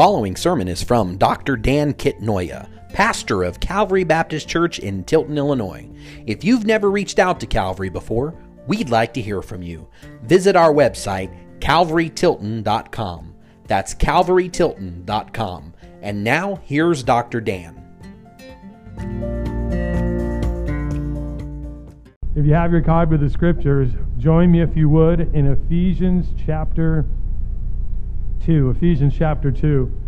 following sermon is from Dr. Dan Kitnoya, pastor of Calvary Baptist Church in Tilton, Illinois. If you've never reached out to Calvary before, we'd like to hear from you. Visit our website, calvarytilton.com. That's calvarytilton.com. And now, here's Dr. Dan. If you have your copy of the scriptures, join me if you would in Ephesians chapter 2. Ephesians chapter 2.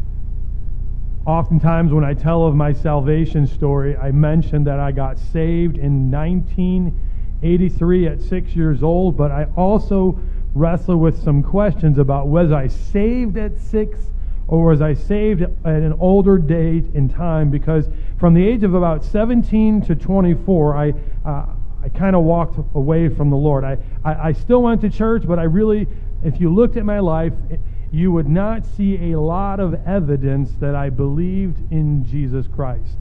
Oftentimes, when I tell of my salvation story, I mention that I got saved in 1983 at six years old, but I also wrestle with some questions about was I saved at six or was I saved at an older date in time? Because from the age of about 17 to 24, I. Uh, I kind of walked away from the Lord. I, I, I, still went to church, but I really, if you looked at my life, you would not see a lot of evidence that I believed in Jesus Christ.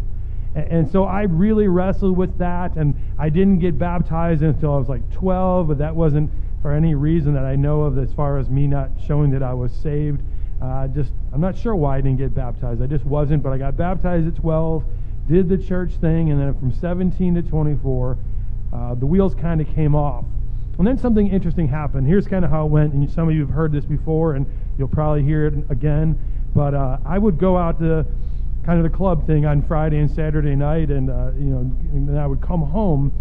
And, so I really wrestled with that, and I didn't get baptized until I was like 12, but that wasn't for any reason that I know of as far as me not showing that I was saved. Uh, just I'm not sure why I didn't get baptized. I just wasn't, but I got baptized at 12, did the church thing, and then from 17 to 24, uh, the wheels kind of came off. And then something interesting happened. Here's kind of how it went, and some of you have heard this before, and you'll probably hear it again. But uh, I would go out to kind of the club thing on Friday and Saturday night, and uh, you know, and I would come home,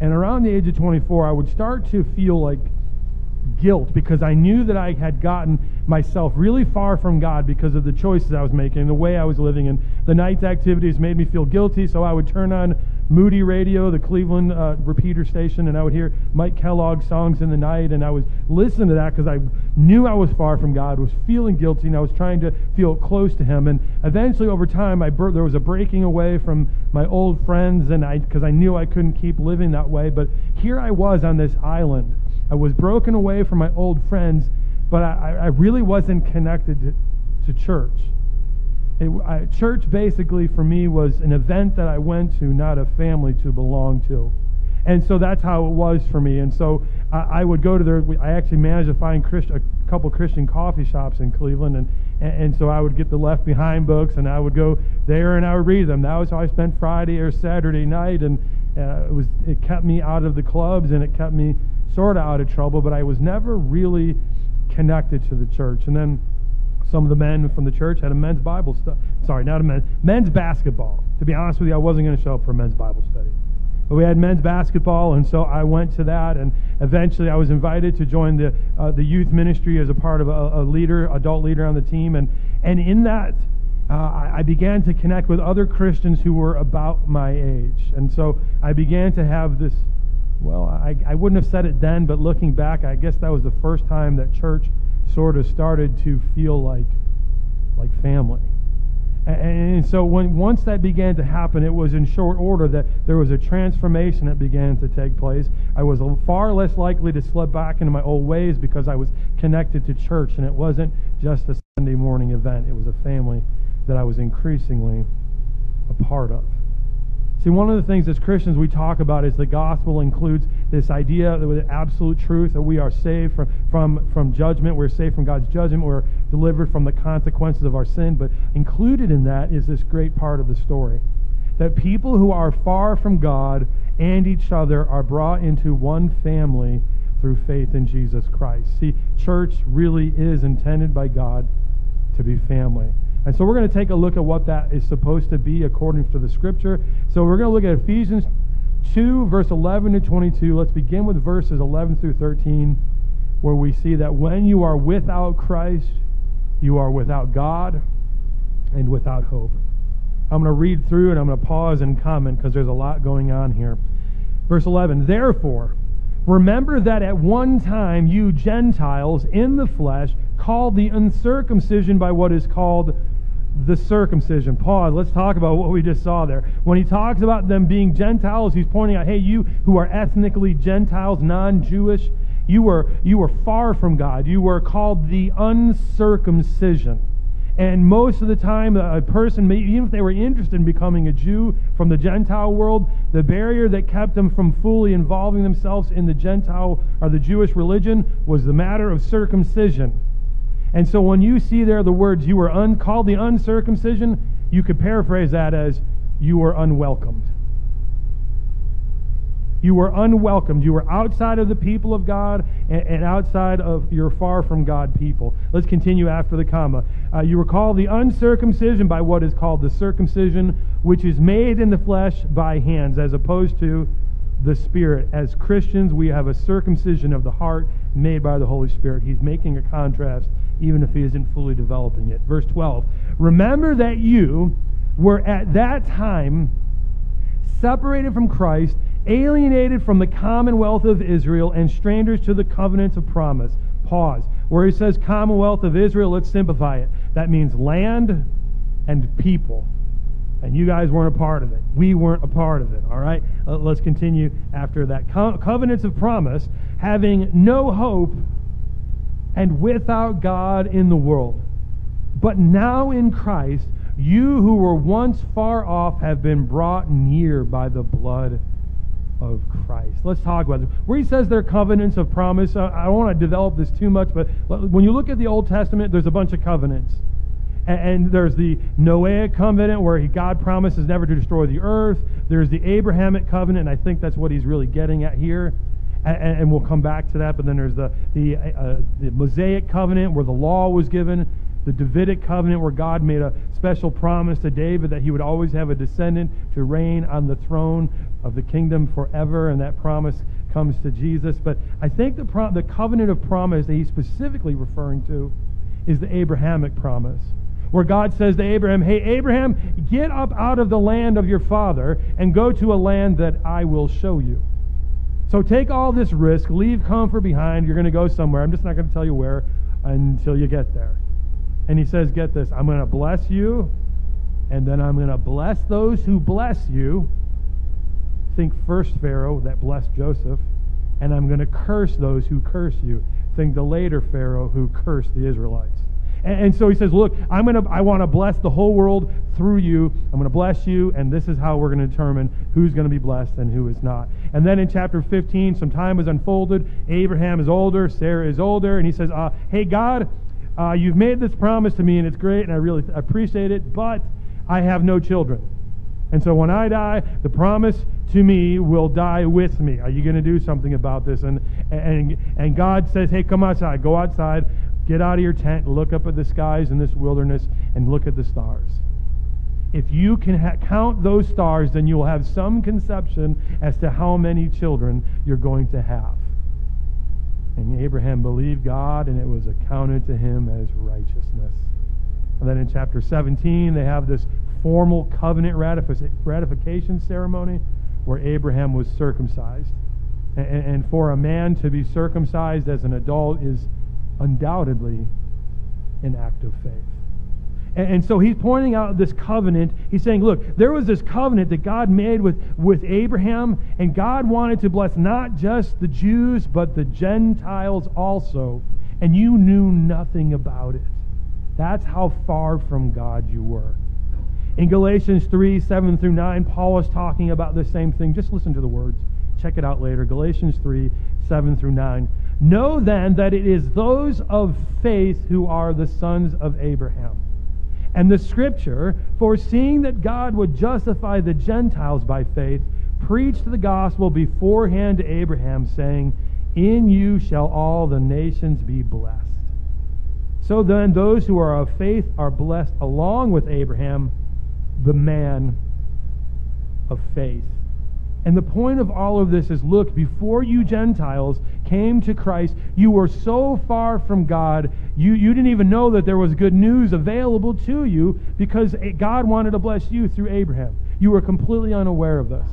and around the age of 24, I would start to feel like guilt because I knew that I had gotten myself really far from God because of the choices I was making, the way I was living, and the night's activities made me feel guilty. So I would turn on Moody Radio, the Cleveland uh, repeater station, and I would hear Mike Kellogg songs in the night, and I was listening to that because I knew I was far from God, was feeling guilty, and I was trying to feel close to Him. And eventually, over time, I there was a breaking away from my old friends, and I because I knew I couldn't keep living that way. But here I was on this island. I was broken away from my old friends, but I, I really wasn't connected to, to church. It, I, church basically for me was an event that I went to, not a family to belong to. And so that's how it was for me. And so I, I would go to there. I actually managed to find Christ, a couple Christian coffee shops in Cleveland. And, and, and, so I would get the Left Behind books and I would go there and I would read them. That was how I spent Friday or Saturday night. And uh, it, was, it kept me out of the clubs and it kept me sort of out of trouble, but I was never really connected to the church. And then some of the men from the church had a men's Bible study. Sorry, not a men's men's basketball. To be honest with you, I wasn't going to show up for a men's Bible study. But we had men's basketball, and so I went to that. And eventually, I was invited to join the uh, the youth ministry as a part of a, a, leader, adult leader on the team. And and in that, uh, I, I began to connect with other Christians who were about my age. And so I began to have this. Well, I, I wouldn't have said it then, but looking back, I guess that was the first time that church sort of started to feel like like family. And, so when once that began to happen, it was in short order that there was a transformation that began to take place. I was far less likely to slip back into my old ways because I was connected to church, and it wasn't just a Sunday morning event. It was a family that I was increasingly a part of. See, one of the things as Christians we talk about is the gospel includes this idea with absolute truth that we are saved from, from, from judgment, we're saved from God's judgment, we're delivered from the consequences of our sin. But included in that is this great part of the story that people who are far from God and each other are brought into one family through faith in Jesus Christ. See, church really is intended by God to be family. And so we're going to take a look at what that is supposed to be according to the scripture. So we're going to look at Ephesians 2, verse 11 to 22. Let's begin with verses 11 through 13, where we see that when you are without Christ, you are without God and without hope. I'm going to read through and I'm going to pause and comment because there's a lot going on here. Verse 11 Therefore, remember that at one time you Gentiles in the flesh, called the uncircumcision by what is called the circumcision. Pause. Let's talk about what we just saw there. When he talks about them being Gentiles, he's pointing out, hey, you who are ethnically Gentiles, non-Jewish, you were you were far from God. You were called the uncircumcision. And most of the time, a person, even if they were interested in becoming a Jew from the Gentile world, the barrier that kept them from fully involving themselves in the Gentile or the Jewish religion was the matter of circumcision. And so when you see there the words, you were un- called the uncircumcision, you could paraphrase that as, you were unwelcomed. You were unwelcomed. You were outside of the people of God and, and outside of your far from God people. Let's continue after the comma. Uh, you were called the uncircumcision by what is called the circumcision, which is made in the flesh by hands, as opposed to the Spirit. As Christians, we have a circumcision of the heart made by the Holy Spirit. He's making a contrast, even if he isn't fully developing it. Verse 12 Remember that you were at that time separated from Christ alienated from the commonwealth of Israel and strangers to the covenants of promise. Pause. Where he says commonwealth of Israel, let's simplify it. That means land and people. And you guys weren't a part of it. We weren't a part of it. All right? Uh, let's continue after that. Co- covenants of promise, having no hope and without God in the world. But now in Christ, you who were once far off have been brought near by the blood of Christ. Let's talk about this. Where he says they're covenants of promise, uh, I don't want to develop this too much, but when you look at the Old Testament, there's a bunch of covenants. And, there's the Noahic covenant where he, God promises never to destroy the earth. There's the Abrahamic covenant, and I think that's what he's really getting at here. And, and we'll come back to that. But then there's the, the, uh, the Mosaic covenant where the law was given the Davidic covenant where God made a special promise to David that he would always have a descendant to reign on the throne of the kingdom forever, and that promise comes to Jesus. But I think the, the covenant of promise that he's specifically referring to is the Abrahamic promise, where God says to Abraham, Hey, Abraham, get up out of the land of your father and go to a land that I will show you. So take all this risk, leave comfort behind. You're going to go somewhere. I'm just not going to tell you where until you get there. And he says, Get this, I'm going to bless you, and then I'm going to bless those who bless you. Think first Pharaoh that blessed Joseph, and I'm going to curse those who curse you. Think the later Pharaoh who cursed the Israelites. And, and so he says, Look, I'm to, I want to bless the whole world through you. I'm going to bless you, and this is how we're going to determine who's going to be blessed and who is not. And then in chapter 15, some time is unfolded. Abraham is older, Sarah is older, and he says, uh, Hey, God, uh, you've made this promise to me, and it's great, and I really appreciate it, but I have no children. And so when I die, the promise to me will die with me. Are you going to do something about this? And, and, and God says, hey, come outside. Go outside. Get out of your tent. Look up at the skies in this wilderness and look at the stars. If you can ha- count those stars, then you will have some conception as to how many children you're going to have. And Abraham believed God, and it was accounted to him as righteousness. And then in chapter 17, they have this formal covenant ratification ceremony where Abraham was circumcised. And, and for a man to be circumcised as an adult is undoubtedly an act of faith. And, and, so he's pointing out this covenant. He's saying, look, there was this covenant that God made with, with Abraham, and God wanted to bless not just the Jews, but the Gentiles also. And you knew nothing about it. That's how far from God you were. In Galatians 3 7 through 9, Paul is talking about the same thing. Just listen to the words. Check it out later. Galatians 3 7 through 9. Know then that it is those of faith who are the sons of Abraham. And the scripture, foreseeing that God would justify the Gentiles by faith, preached the gospel beforehand to Abraham, saying, In you shall all the nations be blessed. So then, those who are of faith are blessed along with Abraham, the man of faith. And the point of all of this is look, before you Gentiles came to Christ, you were so far from God, you, you didn't even know that there was good news available to you because God wanted to bless you through Abraham. You were completely unaware of this.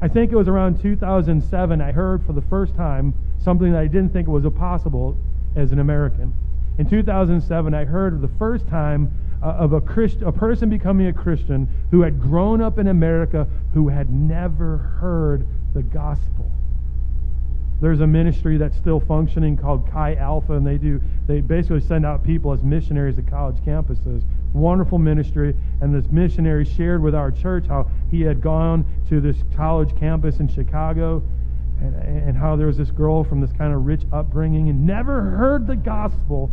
I think it was around 2007 I heard for the first time something that I didn't think was possible as an American. In 2007, I heard for the first time of a, Christ, a person becoming a Christian who had grown up in America who had never heard the gospel. There's a ministry that's still functioning called Chi Alpha, and they do they basically send out people as missionaries to college campuses. Wonderful ministry, and this missionary shared with our church how he had gone to this college campus in Chicago, and, and how there was this girl from this kind of rich upbringing and never heard the gospel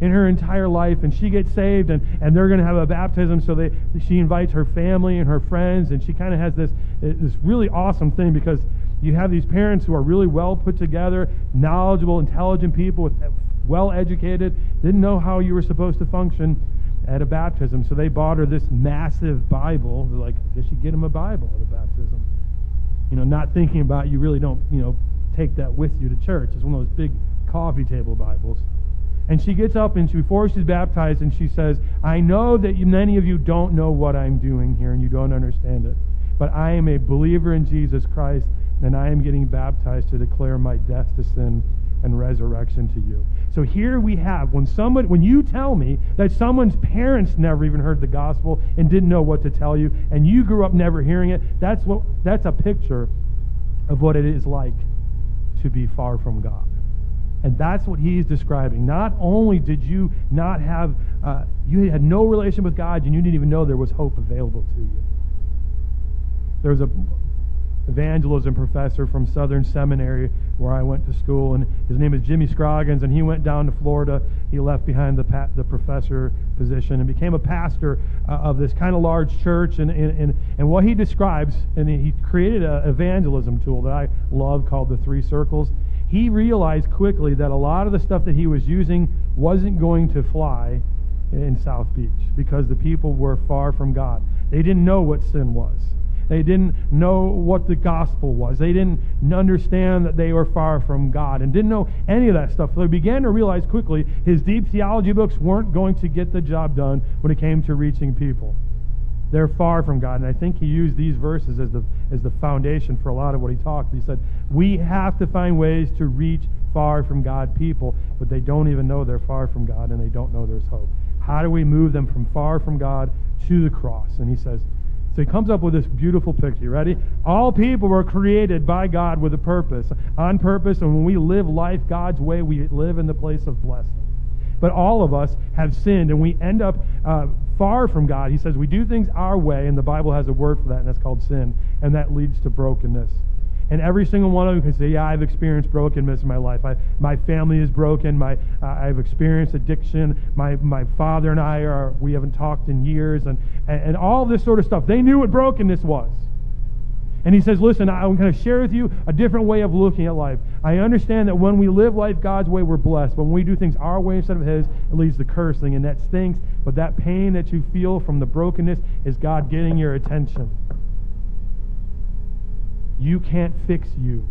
in her entire life and she gets saved and, and they're going to have a baptism so they she invites her family and her friends and she kind of has this eh, this really awesome thing because you have these parents who are really well put together knowledgeable intelligent people with eh, well educated didn't know how you were supposed to function at a baptism so they bought her this massive bible they're like guess you get them a bible at a baptism. You know not thinking about you really don't you know take that with you to church. It's one of those big coffee table bibles and she gets up and she, before she's baptized and she says, I know that you, many of you don't know what I'm doing here and you don't understand it. But I am a believer in Jesus Christ and I am getting baptized to declare my death to sin and resurrection to you. So here we have when someone when you tell me that someone's parents never even heard the gospel and didn't know what to tell you and you grew up never hearing it, that's what that's a picture of what it is like to be far from God. And that's what he's describing. Not only did you not have, uh, you had no relation with God, and you didn't even know there was hope available to you. There was a evangelism professor from Southern Seminary where I went to school, and his name is Jimmy Scroggins, and he went down to Florida. He left behind the, pa- the professor position and became a pastor uh, of this kind of large church. And, and, and, and what he describes, and he created an evangelism tool that I love called the Three Circles he realized quickly that a lot of the stuff that he was using wasn't going to fly in South Beach because the people were far from God. They didn't know what sin was. They didn't know what the gospel was. They didn't understand that they were far from God and didn't know any of that stuff. So he began to realize quickly his deep theology books weren't going to get the job done when it came to reaching people. They're far from God. And I think he used these verses as the, as the foundation for a lot of what he talked. He said, We have to find ways to reach far from God people, but they don't even know they're far from God and they don't know there's hope. How do we move them from far from God to the cross? And he says, so he comes up with this beautiful picture. Ready? All people were created by God with a purpose, on purpose, and when we live life God's way, we live in the place of blessing. But all of us have sinned, and we end up uh, far from God. He says we do things our way, and the Bible has a word for that, and that's called sin, and that leads to brokenness. And every single one of them can say, "Yeah, I've experienced brokenness in my life. I, my family is broken. My uh, I've experienced addiction. My my father and I are we haven't talked in years, and, and and all this sort of stuff. They knew what brokenness was. And he says, Listen, I'm going to share with you a different way of looking at life. I understand that when we live life God's way, we're blessed. But when we do things our way instead of His, it leads to cursing, and that stinks. But that pain that you feel from the brokenness is God getting your attention. You can't fix you.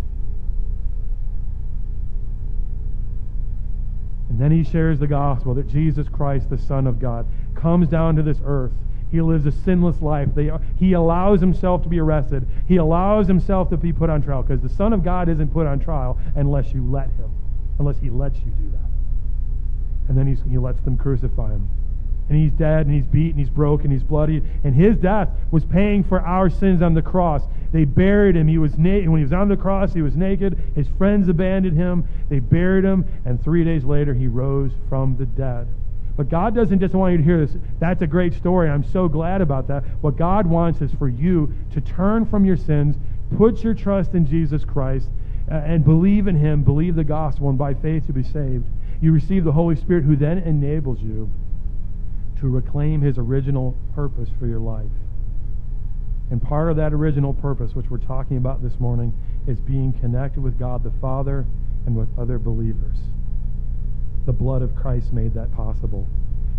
And then he shares the gospel that Jesus Christ, the Son of God, comes down to this earth he lives a sinless life. They, he allows himself to be arrested. He allows himself to be put on trial because the Son of God isn't put on trial unless you let him, unless he lets you do that. And then he lets them crucify him. And he's dead, and he's beaten, he's broken, he's bloody. And his death was paying for our sins on the cross. They buried him. He was naked. When he was on the cross, he was naked. His friends abandoned him. They buried him. And three days later, he rose from the dead. But God doesn't just want you to hear this. That's a great story. I'm so glad about that. What God wants is for you to turn from your sins, put your trust in Jesus Christ, uh, and believe in Him, believe the gospel, and by faith to be saved. You receive the Holy Spirit who then enables you to reclaim His original purpose for your life. And part of that original purpose, which we're talking about this morning, is being connected with God the Father and with other believers the blood of Christ made that possible.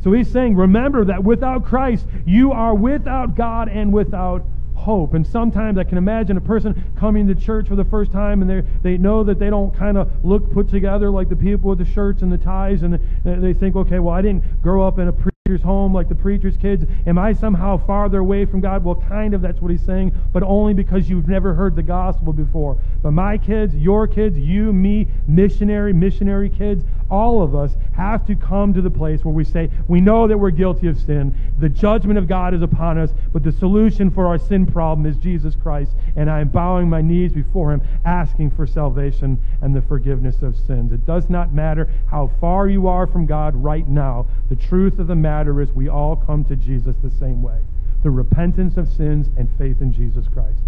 So he's saying, remember that without Christ, you are without God and without hope. And sometimes I can imagine a person coming to church for the first time and they know that they don't kind of look put together like the people with the shirts and the ties, and they think, okay, well, I didn't grow up in a preacher's home like the preacher's kids. Am I somehow farther away from God? Well, kind of, that's what he's saying, but only because you've never heard the gospel before. But my kids, your kids, you, me, missionary, missionary kids, all of us have to come to the place where we say, we know that we're guilty of sin. The judgment of God is upon us, but the solution for our sin problem is Jesus Christ. And I am bowing my knees before him, asking for salvation and the forgiveness of sins. It does not matter how far you are from God right now. The truth of the matter is we all come to Jesus the same way through repentance of sins and faith in Jesus Christ.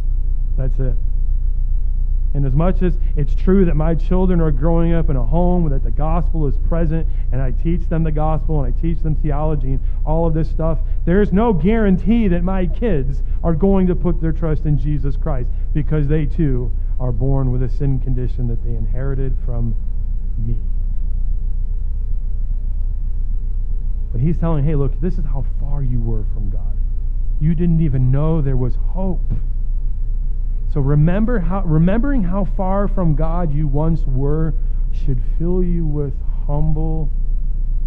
That's it. And as much as it's true that my children are growing up in a home that the gospel is present and I teach them the gospel and I teach them theology and all of this stuff, there's no guarantee that my kids are going to put their trust in Jesus Christ because they too are born with a sin condition that they inherited from me. But he's telling, hey, look, this is how far you were from God. You didn't even know there was hope. So remember how, remembering how far from God you once were should fill you with humble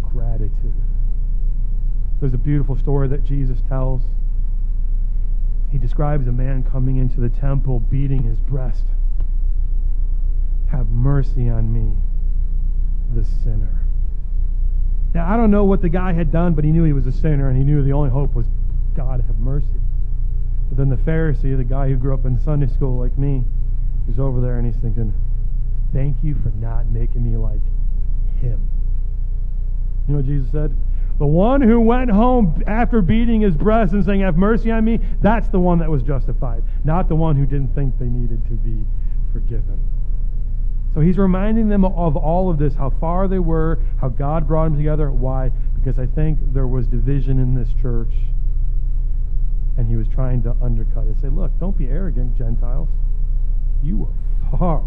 gratitude. There's a beautiful story that Jesus tells. He describes a man coming into the temple beating his breast. Have mercy on me, the sinner. Now, I don't know what the guy had done, but he knew he was a sinner, and he knew the only hope was God have mercy. But then the Pharisee, the guy who grew up in Sunday school like me, he's over there and he's thinking, Thank you for not making me like him. You know what Jesus said? The one who went home after beating his breast and saying, Have mercy on me, that's the one that was justified, not the one who didn't think they needed to be forgiven. So he's reminding them of all of this, how far they were, how God brought them together. Why? Because I think there was division in this church and he was trying to undercut it. Say, look, don't be arrogant, Gentiles. You were far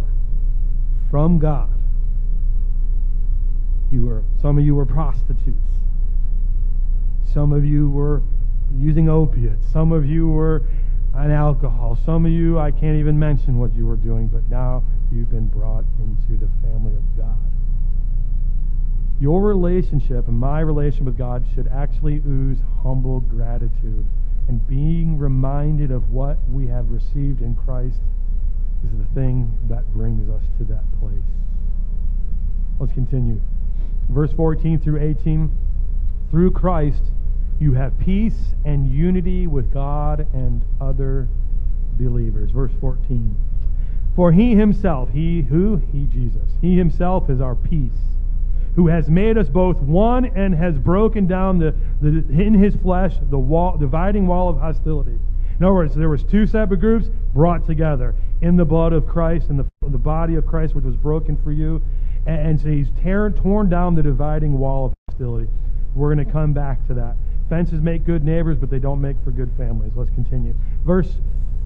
from God. You were some of you were prostitutes. Some of you were using opiates. Some of you were on alcohol. Some of you I can't even mention what you were doing, but now you've been brought into the family of God. Your relationship and my relationship with God should actually ooze humble gratitude and being reminded of what we have received in Christ is the thing that brings us to that place. Let's continue. Verse 14 through 18. Through Christ, you have peace and unity with God and other believers. Verse 14. For he himself, he who? He, Jesus. He himself is our peace who has made us both one and has broken down the, the in his flesh the wall, dividing wall of hostility. In other words, there was two separate groups brought together in the blood of Christ and the, the body of Christ, which was broken for you. And, and so he's tear, torn down the dividing wall of hostility. We're going to come back to that. Fences make good neighbors, but they don't make for good families. Let's continue. Verse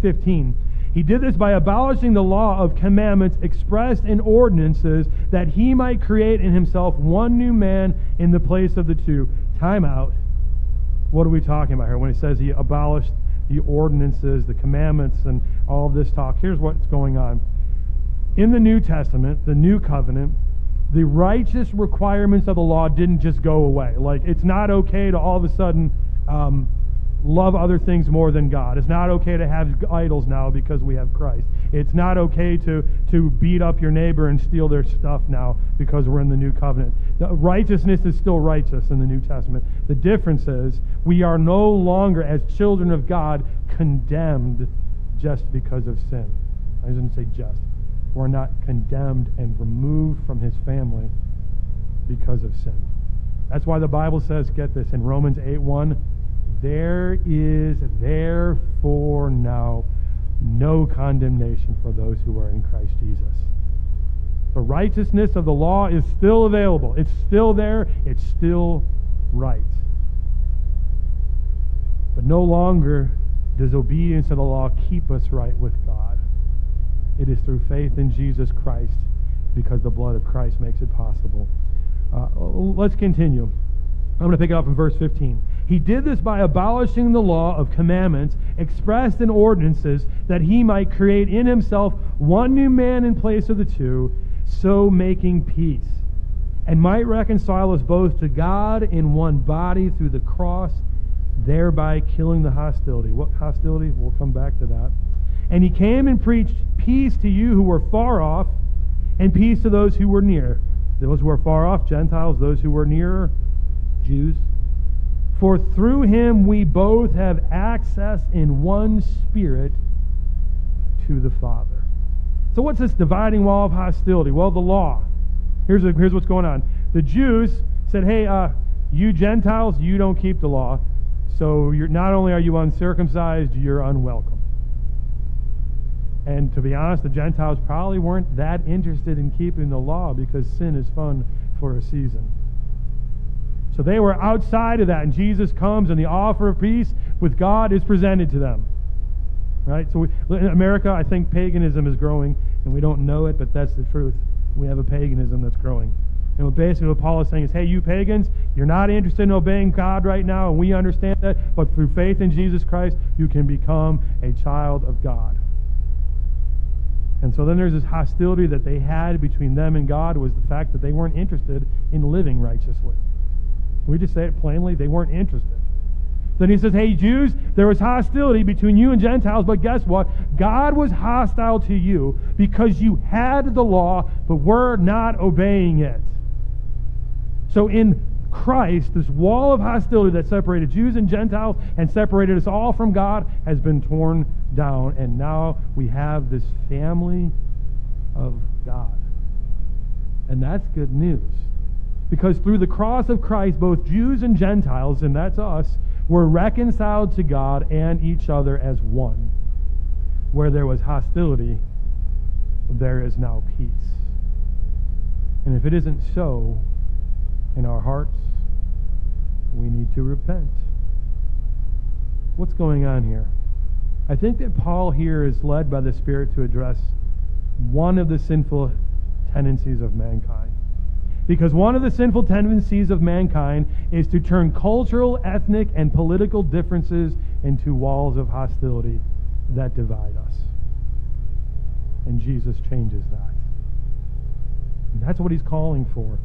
15. He did this by abolishing the law of commandments expressed in ordinances that he might create in himself one new man in the place of the two. Time out. What are we talking about here when he says he abolished the ordinances, the commandments, and all of this talk? Here's what's going on. In the New Testament, the new covenant, the righteous requirements of the law didn't just go away. Like, it's not okay to all of a sudden um, love other things more than God. It's not okay to have idols now because we have Christ. It's not okay to, to beat up your neighbor and steal their stuff now because we're in the new covenant. The righteousness is still righteous in the New Testament. The difference is we are no longer, as children of God, condemned just because of sin. I didn't say just. We're not condemned and removed from his family because of sin. That's why the Bible says, get this, in Romans 8 1, there is therefore now no condemnation for those who are in Christ Jesus. The righteousness of the law is still available. It's still there. It's still right. But no longer does obedience to the law keep us right with God. It is through faith in Jesus Christ because the blood of Christ makes it possible. Uh, let's continue. I'm going to pick it up in verse 15. He did this by abolishing the law of commandments expressed in ordinances that he might create in himself one new man in place of the two, so making peace, and might reconcile us both to God in one body through the cross, thereby killing the hostility. What hostility? We'll come back to that. And he came and preached peace to you who were far off, and peace to those who were near. Those who were far off, Gentiles, those who were nearer, Jews. For through him we both have access in one spirit to the Father. So, what's this dividing wall of hostility? Well, the law. Here's, a, here's what's going on. The Jews said, hey, uh, you Gentiles, you don't keep the law. So, you're, not only are you uncircumcised, you're unwelcome. And to be honest, the Gentiles probably weren't that interested in keeping the law because sin is fun for a season. So they were outside of that, and Jesus comes, and the offer of peace with God is presented to them. Right? So we, in America, I think paganism is growing, and we don't know it, but that's the truth. We have a paganism that's growing. And what basically what Paul is saying is, hey, you pagans, you're not interested in obeying God right now, and we understand that, but through faith in Jesus Christ, you can become a child of God. And so then there's this hostility that they had between them and God was the fact that they weren't interested in living righteously. We just say it plainly, they weren't interested. Then he says, Hey, Jews, there was hostility between you and Gentiles, but guess what? God was hostile to you because you had the law, but were not obeying it. So in Christ, this wall of hostility that separated Jews and Gentiles and separated us all from God has been torn down. And now we have this family of God. And that's good news. Because through the cross of Christ, both Jews and Gentiles, and that's us, were reconciled to God and each other as one. Where there was hostility, there is now peace. And if it isn't so, in our hearts, we need to repent. What's going on here? I think that Paul here is led by the Spirit to address one of the sinful tendencies of mankind. Because one of the sinful tendencies of mankind is to turn cultural, ethnic, and political differences into walls of hostility that divide us. And Jesus changes that. And that's what he's calling for.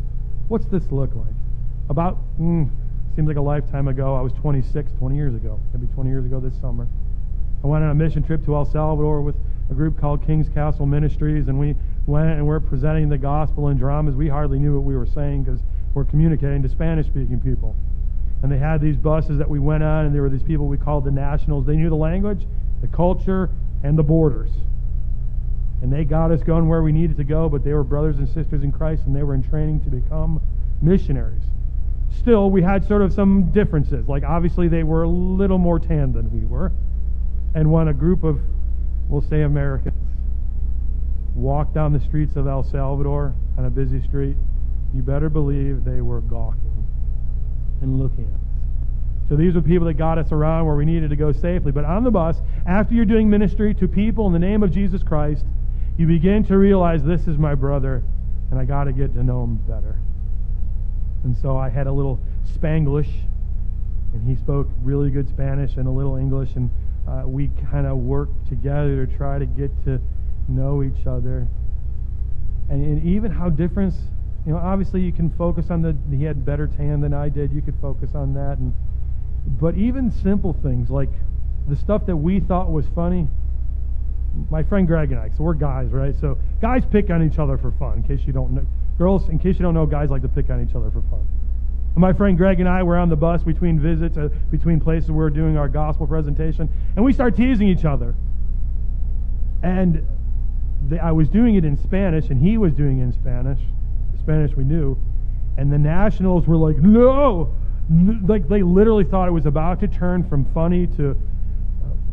What's this look like? About, mm, seems like a lifetime ago. I was 26, 20 years ago. Maybe 20 years ago this summer. I went on a mission trip to El Salvador with a group called King's Castle Ministries, and we went and we're presenting the gospel in dramas. We hardly knew what we were saying because we're communicating to Spanish speaking people. And they had these buses that we went on, and there were these people we called the nationals. They knew the language, the culture, and the borders. And they got us going where we needed to go, but they were brothers and sisters in Christ, and they were in training to become missionaries. Still, we had sort of some differences. Like, obviously, they were a little more tan than we were. And when a group of, we'll say, Americans walked down the streets of El Salvador on a busy street, you better believe they were gawking and looking at us. So these were people that got us around where we needed to go safely. But on the bus, after you're doing ministry to people in the name of Jesus Christ, you begin to realize this is my brother, and I got to get to know him better. And so I had a little Spanglish, and he spoke really good Spanish and a little English, and uh, we kind of worked together to try to get to know each other. And, and even how different, you know, obviously you can focus on the, he had better tan than I did. You could focus on that. And, but even simple things like the stuff that we thought was funny, my friend Greg and I, so we're guys, right? So guys pick on each other for fun, in case you don't know. Girls, in case you don't know, guys like to pick on each other for fun. My friend Greg and I were on the bus between visits, uh, between places we were doing our gospel presentation, and we start teasing each other. And the, I was doing it in Spanish, and he was doing it in Spanish, Spanish we knew. And the nationals were like, no! Like they literally thought it was about to turn from funny to uh,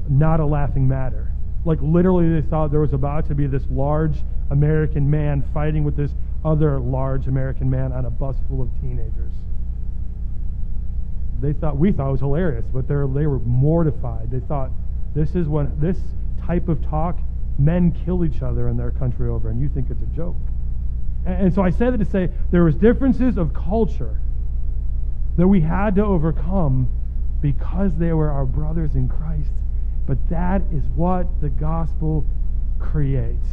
not a laughing matter. Like literally, they thought there was about to be this large American man fighting with this other large American man on a bus full of teenagers. They thought we thought it was hilarious, but they they were mortified. They thought this is what this type of talk men kill each other in their country over, and you think it's a joke. And, and so I said that to say there was differences of culture that we had to overcome because they were our brothers in Christ but that is what the gospel creates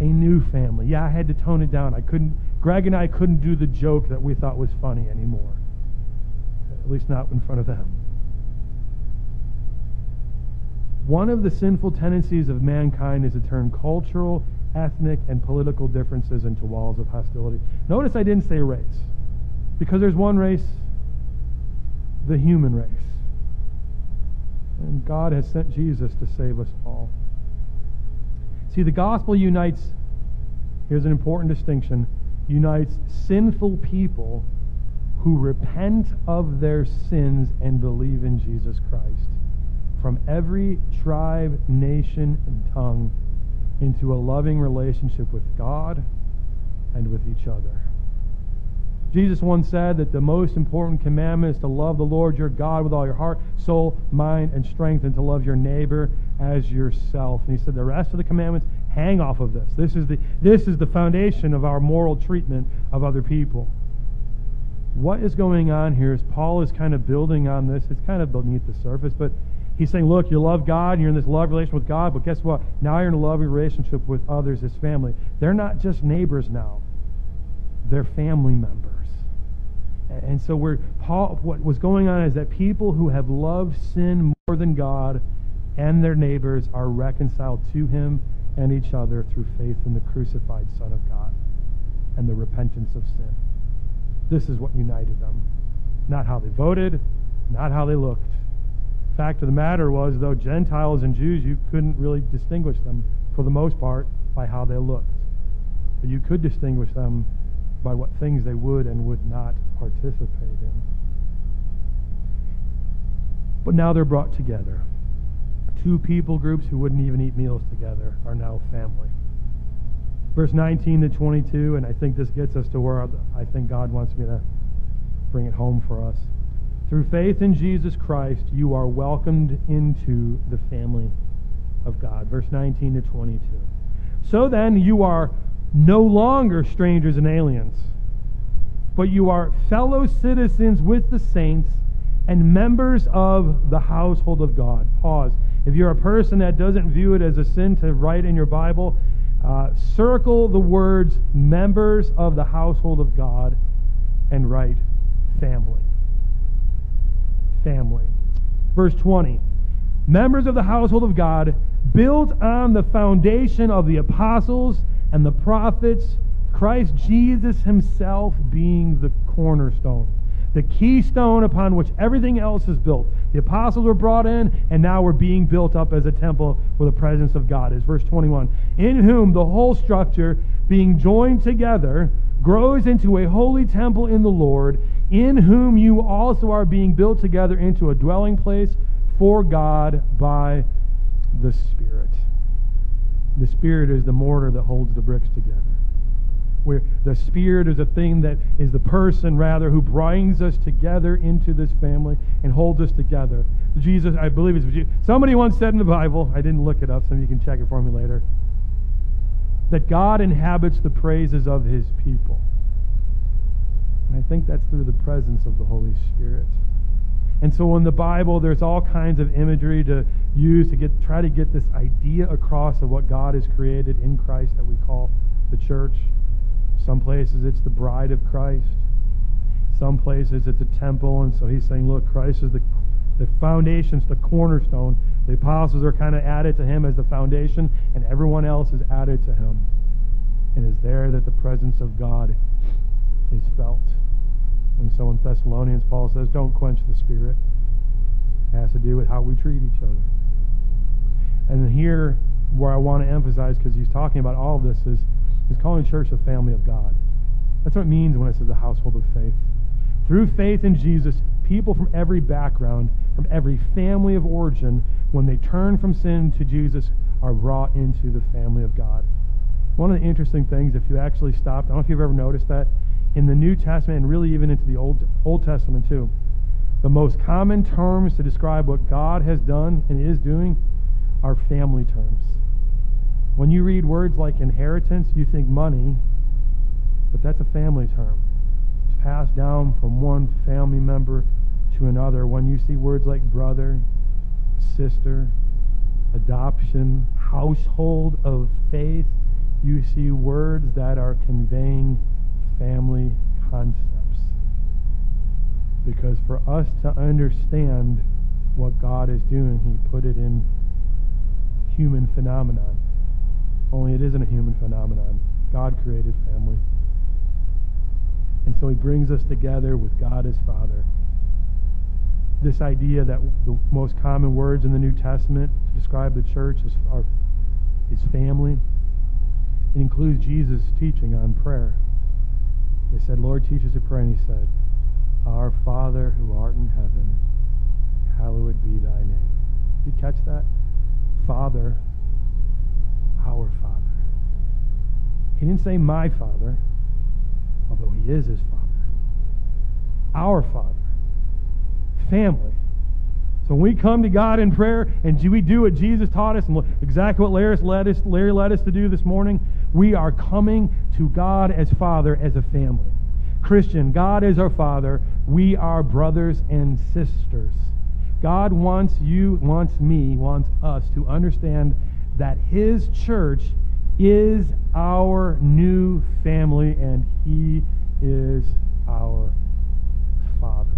a new family. Yeah, I had to tone it down. I couldn't, Greg and I couldn't do the joke that we thought was funny anymore. At least not in front of them. One of the sinful tendencies of mankind is to turn cultural, ethnic, and political differences into walls of hostility. Notice I didn't say race, because there's one race, the human race. And God has sent Jesus to save us all. See, the gospel unites, here's an important distinction, unites sinful people who repent of their sins and believe in Jesus Christ from every tribe, nation, and tongue into a loving relationship with God and with each other. Jesus once said that the most important commandment is to love the Lord your God with all your heart, soul, mind, and strength, and to love your neighbor as yourself. And he said the rest of the commandments hang off of this. This is the, this is the foundation of our moral treatment of other people. What is going on here is Paul is kind of building on this. It's kind of beneath the surface, but he's saying, look, you love God, and you're in this love relationship with God, but guess what? Now you're in a loving relationship with others, his family. They're not just neighbors now, they're family members. And so where Paul what was going on is that people who have loved sin more than God and their neighbors are reconciled to him and each other through faith in the crucified Son of God and the repentance of sin. This is what united them. Not how they voted, not how they looked. Fact of the matter was, though Gentiles and Jews, you couldn't really distinguish them for the most part by how they looked. But you could distinguish them by what things they would and would not participate in. But now they're brought together. Two people groups who wouldn't even eat meals together are now family. Verse 19 to 22, and I think this gets us to where I think God wants me to bring it home for us. Through faith in Jesus Christ, you are welcomed into the family of God. Verse 19 to 22. So then, you are no longer strangers and aliens, but you are fellow citizens with the saints and members of the household of God. Pause. If you're a person that doesn't view it as a sin to write in your Bible, uh, circle the words members of the household of God and write family. Family. Verse 20. Members of the household of God, built on the foundation of the apostles and the prophets, Christ Jesus himself being the cornerstone, the keystone upon which everything else is built. The apostles were brought in, and now we're being built up as a temple where the presence of God is. Verse 21 In whom the whole structure, being joined together, grows into a holy temple in the Lord, in whom you also are being built together into a dwelling place for God by the Spirit. The Spirit is the mortar that holds the bricks together. Where the Spirit is a thing that is the person, rather, who brings us together into this family and holds us together. Jesus, I believe it's somebody once said in the Bible, I didn't look it up, so you can check it for me later, that God inhabits the praises of his people. I think that's through the presence of the Holy Spirit. And so in the Bible, there's all kinds of imagery to use to get try to get this idea across of what God has created in Christ that we call the church. Some places it's the bride of Christ. Some places it's a temple, and so he's saying, look, Christ is the the foundation's the cornerstone. The apostles are kind of added to him as the foundation, and everyone else is added to him. And it's there that the presence of God is felt. And so in Thessalonians, Paul says, don't quench the spirit. It has to do with how we treat each other. And here, where I want to emphasize, because he's talking about all of this, is he's calling church the family of God. That's what it means when it says the household of faith. Through faith in Jesus, people from every background, from every family of origin, when they turn from sin to Jesus, are brought into the family of God. One of the interesting things, if you actually stopped, I don't know if you've ever noticed that, in the New Testament and really even into the Old, Old Testament too, the most common terms to describe what God has done and is doing are family terms. When you read words like inheritance, you think money, but that's a family term. It's passed down from one family member to another. When you see words like brother, sister, adoption, household of faith, you see words that are conveying family concepts. Because for us to understand what God is doing, He put it in human phenomenon. Only it isn't a human phenomenon. God created family. And so He brings us together with God as Father. This idea that the most common words in the New Testament to describe the church is, is family. It includes Jesus' teaching on prayer. They said, Lord, teach us to pray. And he said, Our Father who art in heaven, hallowed be thy name. You catch that? Father, our Father. He didn't say my Father, although He is His Father. Our Father. Family. So when we come to God in prayer and we do what Jesus taught us and exactly what Larry led us, Larry led us to do this morning, we are coming to God as Father as a family. Christian, God is our Father. We are brothers and sisters. God wants you, wants me, wants us to understand that His church is our new family and He is our Father.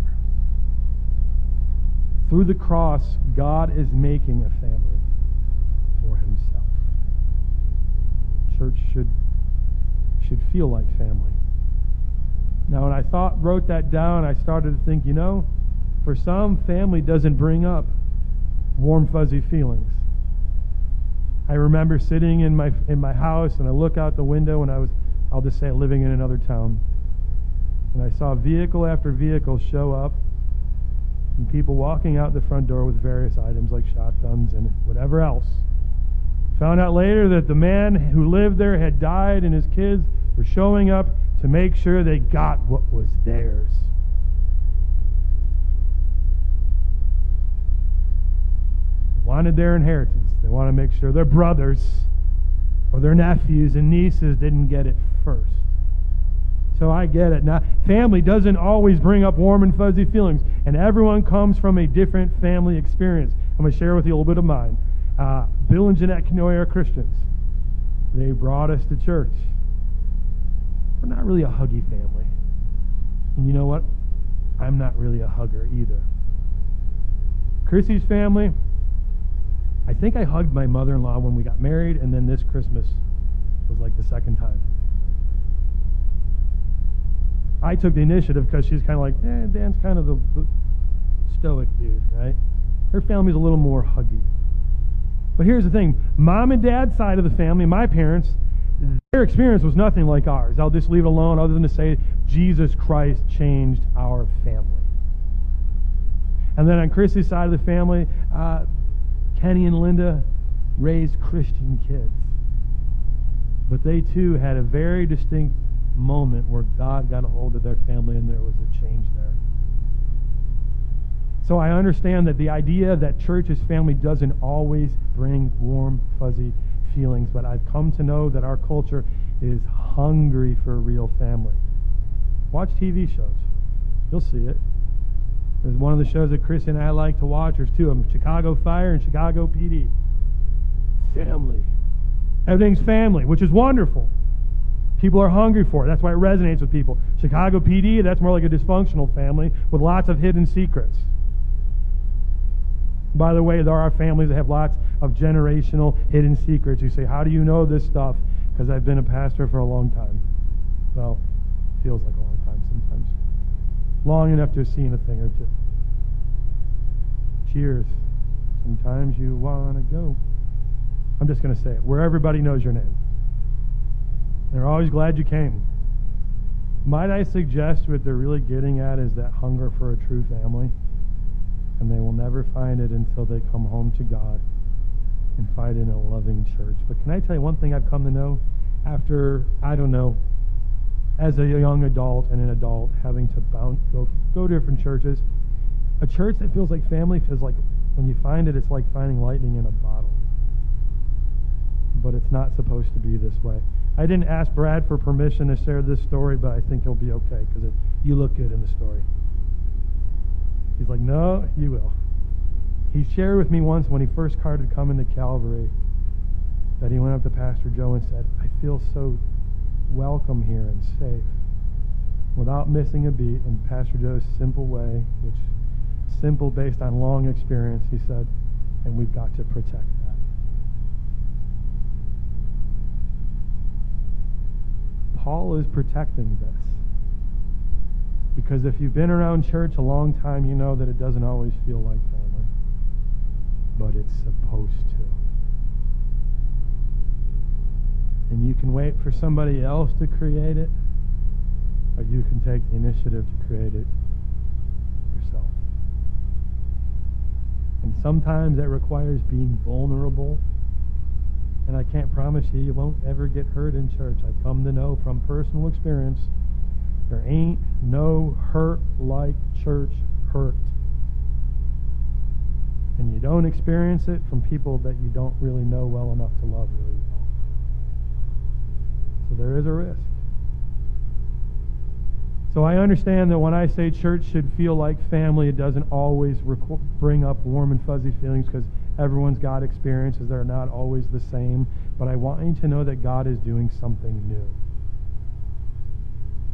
Through the cross, God is making a family for Himself. Church should, should feel like family. Now, when I thought, wrote that down, I started to think, you know, for some, family doesn't bring up warm, fuzzy feelings. I remember sitting in my in my house and I look out the window and I was, I'll just say, living in another town, and I saw vehicle after vehicle show up, and people walking out the front door with various items like shotguns and whatever else. Found out later that the man who lived there had died and his kids were showing up to make sure they got what was theirs. They Wanted their inheritance. They want to make sure their brothers or their nephews and nieces didn't get it first. So I get it. Now, family doesn't always bring up warm and fuzzy feelings, and everyone comes from a different family experience. I'm going to share with you a little bit of mine. Uh, Bill and Jeanette Canoy are Christians. They brought us to church. We're not really a huggy family. And you know what? I'm not really a hugger either. Chrissy's family, I think I hugged my mother in law when we got married, and then this Christmas was like the second time. I took the initiative because she's kind of like, eh, Dan's kind of the, the stoic dude, right? Her family's a little more huggy. But here's the thing mom and dad's side of the family, my parents, their experience was nothing like ours. I'll just leave it alone other than to say Jesus Christ changed our family. And then on Chrissy's side of the family, uh, Kenny and Linda raised Christian kids. But they too had a very distinct moment where God got a hold of their family and there was a change there. So I understand that the idea that church as family doesn't always bring warm, fuzzy feelings, but I've come to know that our culture is hungry for real family. Watch TV shows. You'll see it. There's one of the shows that Chris and I like to watch. There's two of them, Chicago Fire and Chicago PD. Family. Everything's family, which is wonderful. People are hungry for it. That's why it resonates with people. Chicago PD, that's more like a dysfunctional family with lots of hidden secrets. By the way, there are families that have lots of generational hidden secrets. You say, How do you know this stuff? Because I've been a pastor for a long time. Well, feels like a long time sometimes. Long enough to have seen a thing or two. Cheers. Sometimes you want to go. I'm just going to say it. Where everybody knows your name. They're always glad you came. Might I suggest what they're really getting at is that hunger for a true family? And they will never find it until they come home to God and find in a loving church. But can I tell you one thing I've come to know after, I don't know, as a young adult and an adult having to bounce, go, go to different churches, a church that feels like family feels like, when you find it, it's like finding lightning in a bottle. But it's not supposed to be this way. I didn't ask Brad for permission to share this story, but I think he'll be okay because you look good in the story. He's like, no, you will. He shared with me once when he first started coming to Calvary that he went up to Pastor Joe and said, I feel so welcome here and safe without missing a beat in Pastor Joe's simple way, which simple based on long experience, he said, and we've got to protect that. Paul is protecting this. Because if you've been around church a long time, you know that it doesn't always feel like family. But it's supposed to. And you can wait for somebody else to create it, or you can take the initiative to create it yourself. And sometimes that requires being vulnerable. And I can't promise you you won't ever get hurt in church. I've come to know from personal experience there ain't no hurt like church hurt. And you don't experience it from people that you don't really know well enough to love really well. So there is a risk. So I understand that when I say church should feel like family, it doesn't always bring up warm and fuzzy feelings because everyone's got experiences that are not always the same. But I want you to know that God is doing something new.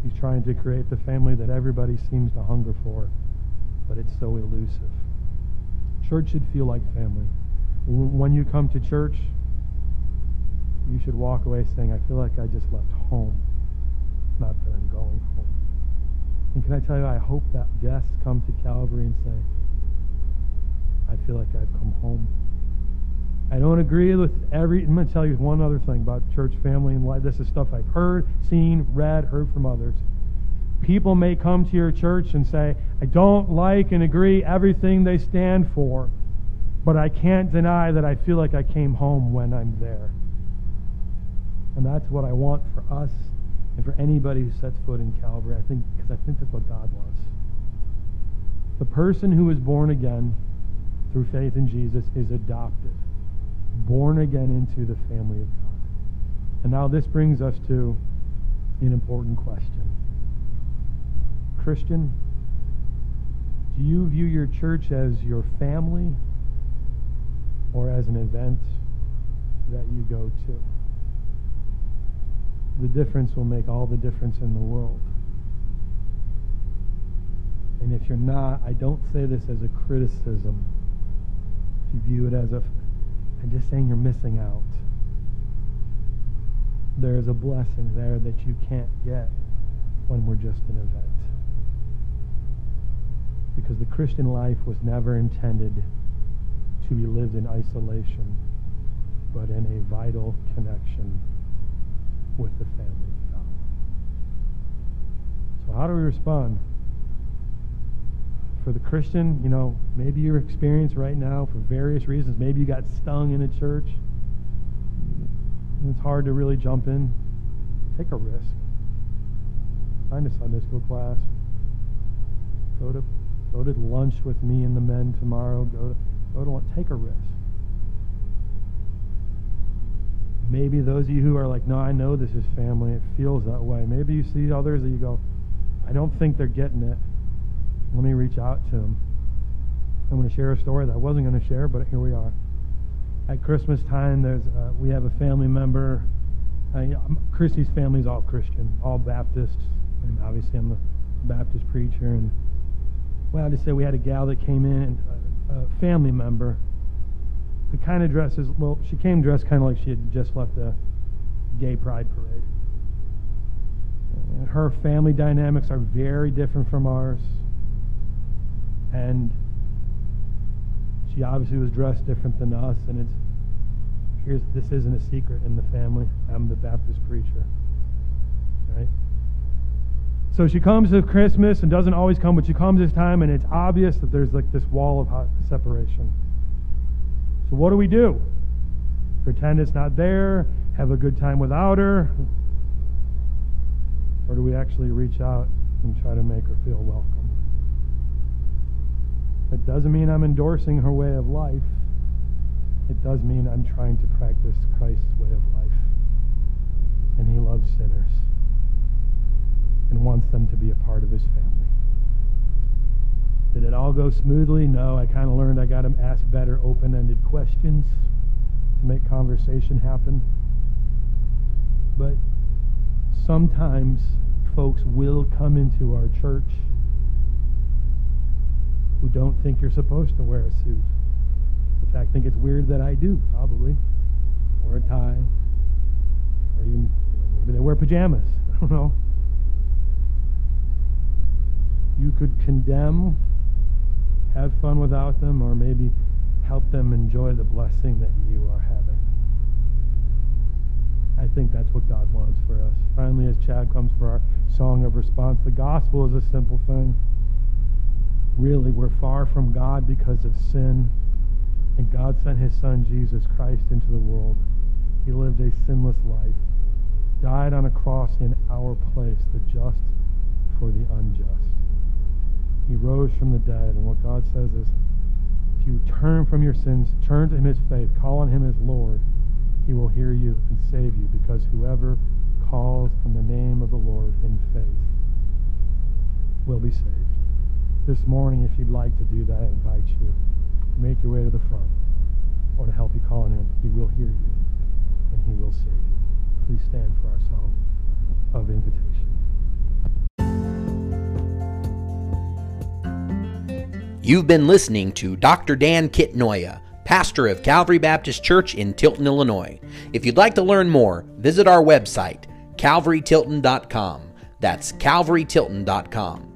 He's trying to create the family that everybody seems to hunger for, but it's so elusive. Church should feel like family. When you come to church, you should walk away saying, I feel like I just left home, not that I'm going home. And can I tell you, I hope that guests come to Calvary and say, I feel like I've come home. I don't agree with every. I'm going to tell you one other thing about church family and life. This is stuff I've heard, seen, read, heard from others. People may come to your church and say, I don't like and agree everything they stand for, but I can't deny that I feel like I came home when I'm there. And that's what I want for us and for anybody who sets foot in Calvary. I think because I think that's what God wants. The person who is born again through faith in Jesus is adopted born again into the family of God. And now this brings us to an important question. Christian, do you view your church as your family or as an event that you go to? The difference will make all the difference in the world. And if you're not, I don't say this as a criticism. If you view it as a and just saying you're missing out. There is a blessing there that you can't get when we're just an event. Because the Christian life was never intended to be lived in isolation, but in a vital connection with the family of God. So how do we respond? For the Christian, you know, maybe your experience right now for various reasons, maybe you got stung in a church. it's hard to really jump in. Take a risk. Find a Sunday school class. Go to go to lunch with me and the men tomorrow. Go to go to lunch. Take a risk. Maybe those of you who are like, no, I know this is family. It feels that way. Maybe you see others that you go, I don't think they're getting it. Let me reach out to him. I'm going to share a story that I wasn't going to share, but here we are. At Christmas time, there's uh, we have a family member. Uh, family is all Christian, all Baptists, and obviously I'm the Baptist preacher. And well, I just say we had a gal that came in, a, a family member, The kind of dresses well. She came dressed kind of like she had just left a gay pride parade. And her family dynamics are very different from ours. And she obviously was dressed different than us, and it's here's this isn't a secret in the family. I'm the Baptist preacher. Right? So she comes to Christmas and doesn't always come, but she comes this time, and it's obvious that there's like this wall of separation. So what do we do? Pretend it's not there, have a good time without her? Or do we actually reach out and try to make her feel welcome? It doesn't mean I'm endorsing her way of life. It does mean I'm trying to practice Christ's way of life. And he loves sinners and wants them to be a part of his family. Did it all go smoothly? No. I kind of learned I got to ask better open ended questions to make conversation happen. But sometimes folks will come into our church who don't think you're supposed to wear a suit. In fact, think it's weird that I do, probably. Or a tie. Or even, maybe they wear pajamas. I don't know. You could condemn, have fun without them, or maybe help them enjoy the blessing that you are having. I think that's what God wants for us. Finally, as Chad comes for our song of response, the gospel is a simple thing really we're far from God because of sin. And God sent his son Jesus Christ into the world. He lived a sinless life, died on a cross in our place, the just for the unjust. He rose from the dead, and what God says is, if you turn from your sins, turn to him as faith, call on him as Lord, he will hear you and save you, because whoever calls on the name of the Lord in faith will be saved. This morning, if you'd like to do that, I invite you. Make your way to the front. Want to help you call on him. He will hear you, and he will save you. Please stand for our song of invitation. You've been listening to Dr. Dan Kitnoya, pastor of Calvary Baptist Church in Tilton, Illinois. If you'd like to learn more, visit our website, calvarytilton.com. That's calvarytilton.com.